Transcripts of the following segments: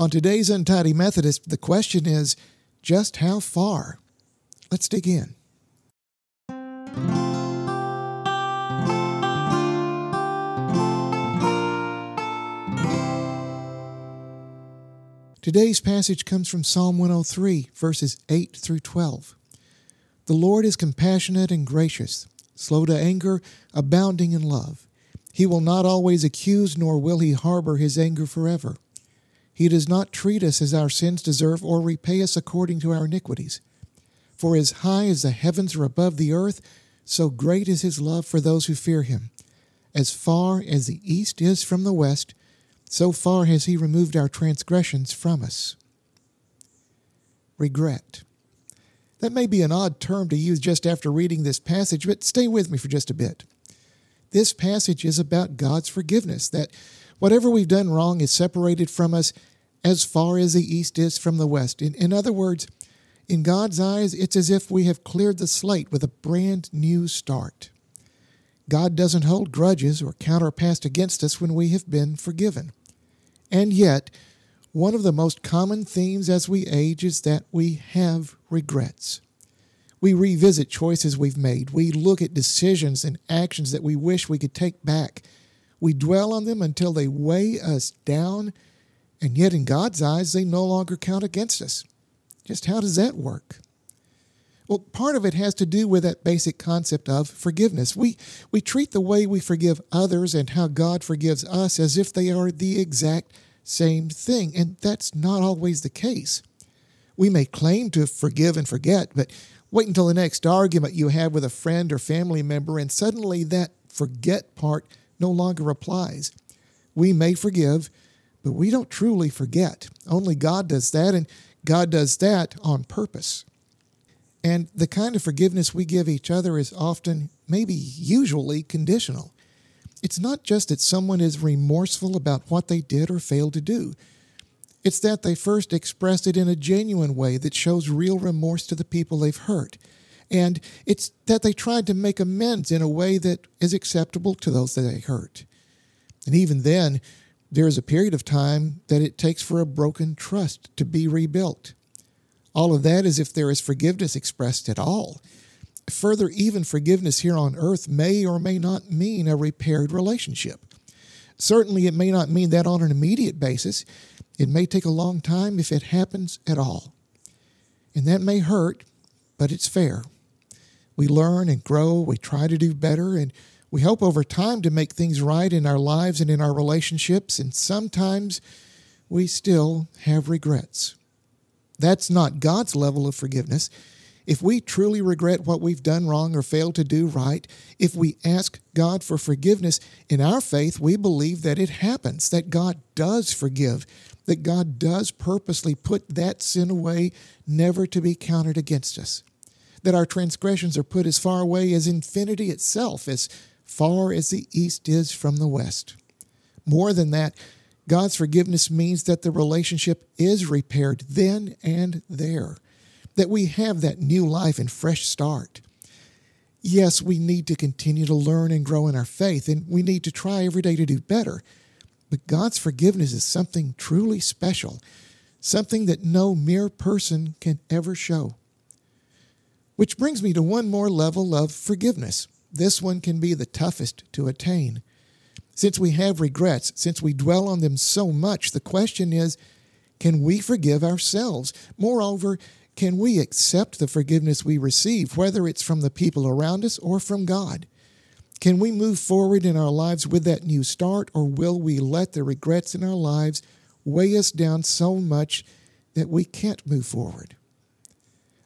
On today's Untidy Methodist, the question is just how far? Let's dig in. Today's passage comes from Psalm 103, verses 8 through 12. The Lord is compassionate and gracious, slow to anger, abounding in love. He will not always accuse, nor will he harbor his anger forever. He does not treat us as our sins deserve or repay us according to our iniquities. For as high as the heavens are above the earth, so great is his love for those who fear him. As far as the east is from the west, so far has he removed our transgressions from us. Regret. That may be an odd term to use just after reading this passage, but stay with me for just a bit. This passage is about God's forgiveness, that whatever we've done wrong is separated from us as far as the east is from the west. In, in other words, in God's eyes, it's as if we have cleared the slate with a brand new start. God doesn't hold grudges or count our past against us when we have been forgiven. And yet, one of the most common themes as we age is that we have regrets. We revisit choices we've made. We look at decisions and actions that we wish we could take back. We dwell on them until they weigh us down and yet in God's eyes, they no longer count against us. Just how does that work? Well, part of it has to do with that basic concept of forgiveness. We, we treat the way we forgive others and how God forgives us as if they are the exact same thing, and that's not always the case. We may claim to forgive and forget, but wait until the next argument you have with a friend or family member, and suddenly that forget part no longer applies. We may forgive, but we don't truly forget. Only God does that, and God does that on purpose. And the kind of forgiveness we give each other is often, maybe usually, conditional. It's not just that someone is remorseful about what they did or failed to do. It's that they first expressed it in a genuine way that shows real remorse to the people they've hurt. And it's that they tried to make amends in a way that is acceptable to those that they hurt. And even then, there is a period of time that it takes for a broken trust to be rebuilt. All of that is if there is forgiveness expressed at all. Further, even forgiveness here on earth may or may not mean a repaired relationship. Certainly, it may not mean that on an immediate basis. It may take a long time if it happens at all. And that may hurt, but it's fair. We learn and grow, we try to do better, and we hope over time to make things right in our lives and in our relationships, and sometimes we still have regrets. That's not God's level of forgiveness. If we truly regret what we've done wrong or failed to do right, if we ask God for forgiveness, in our faith, we believe that it happens, that God does forgive, that God does purposely put that sin away, never to be counted against us, that our transgressions are put as far away as infinity itself, as far as the east is from the west. More than that, God's forgiveness means that the relationship is repaired then and there, that we have that new life and fresh start. Yes, we need to continue to learn and grow in our faith, and we need to try every day to do better. But God's forgiveness is something truly special, something that no mere person can ever show. Which brings me to one more level of forgiveness this one can be the toughest to attain. Since we have regrets, since we dwell on them so much, the question is can we forgive ourselves? Moreover, can we accept the forgiveness we receive, whether it's from the people around us or from God? Can we move forward in our lives with that new start, or will we let the regrets in our lives weigh us down so much that we can't move forward?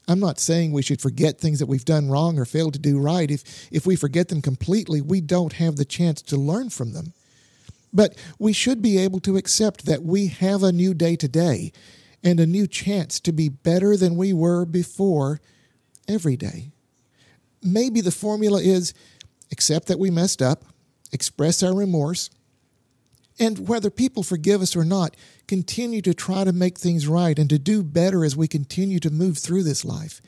I'm not saying we should forget things that we've done wrong or failed to do right. If, if we forget them completely, we don't have the chance to learn from them. But we should be able to accept that we have a new day today and a new chance to be better than we were before every day. Maybe the formula is accept that we messed up, express our remorse, and whether people forgive us or not, continue to try to make things right and to do better as we continue to move through this life.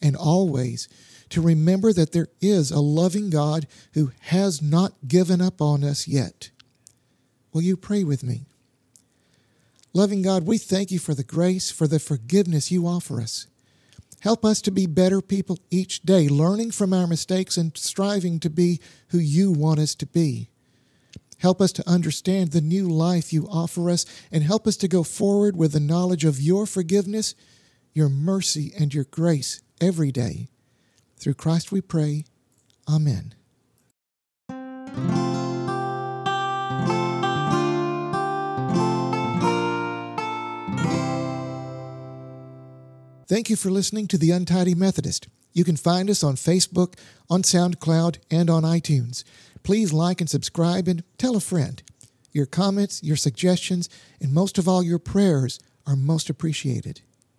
And always to remember that there is a loving God who has not given up on us yet. Will you pray with me? Loving God, we thank you for the grace, for the forgiveness you offer us. Help us to be better people each day, learning from our mistakes and striving to be who you want us to be. Help us to understand the new life you offer us, and help us to go forward with the knowledge of your forgiveness, your mercy, and your grace every day. Through Christ we pray. Amen. Thank you for listening to The Untidy Methodist. You can find us on Facebook, on SoundCloud, and on iTunes. Please like and subscribe and tell a friend. Your comments, your suggestions, and most of all, your prayers are most appreciated.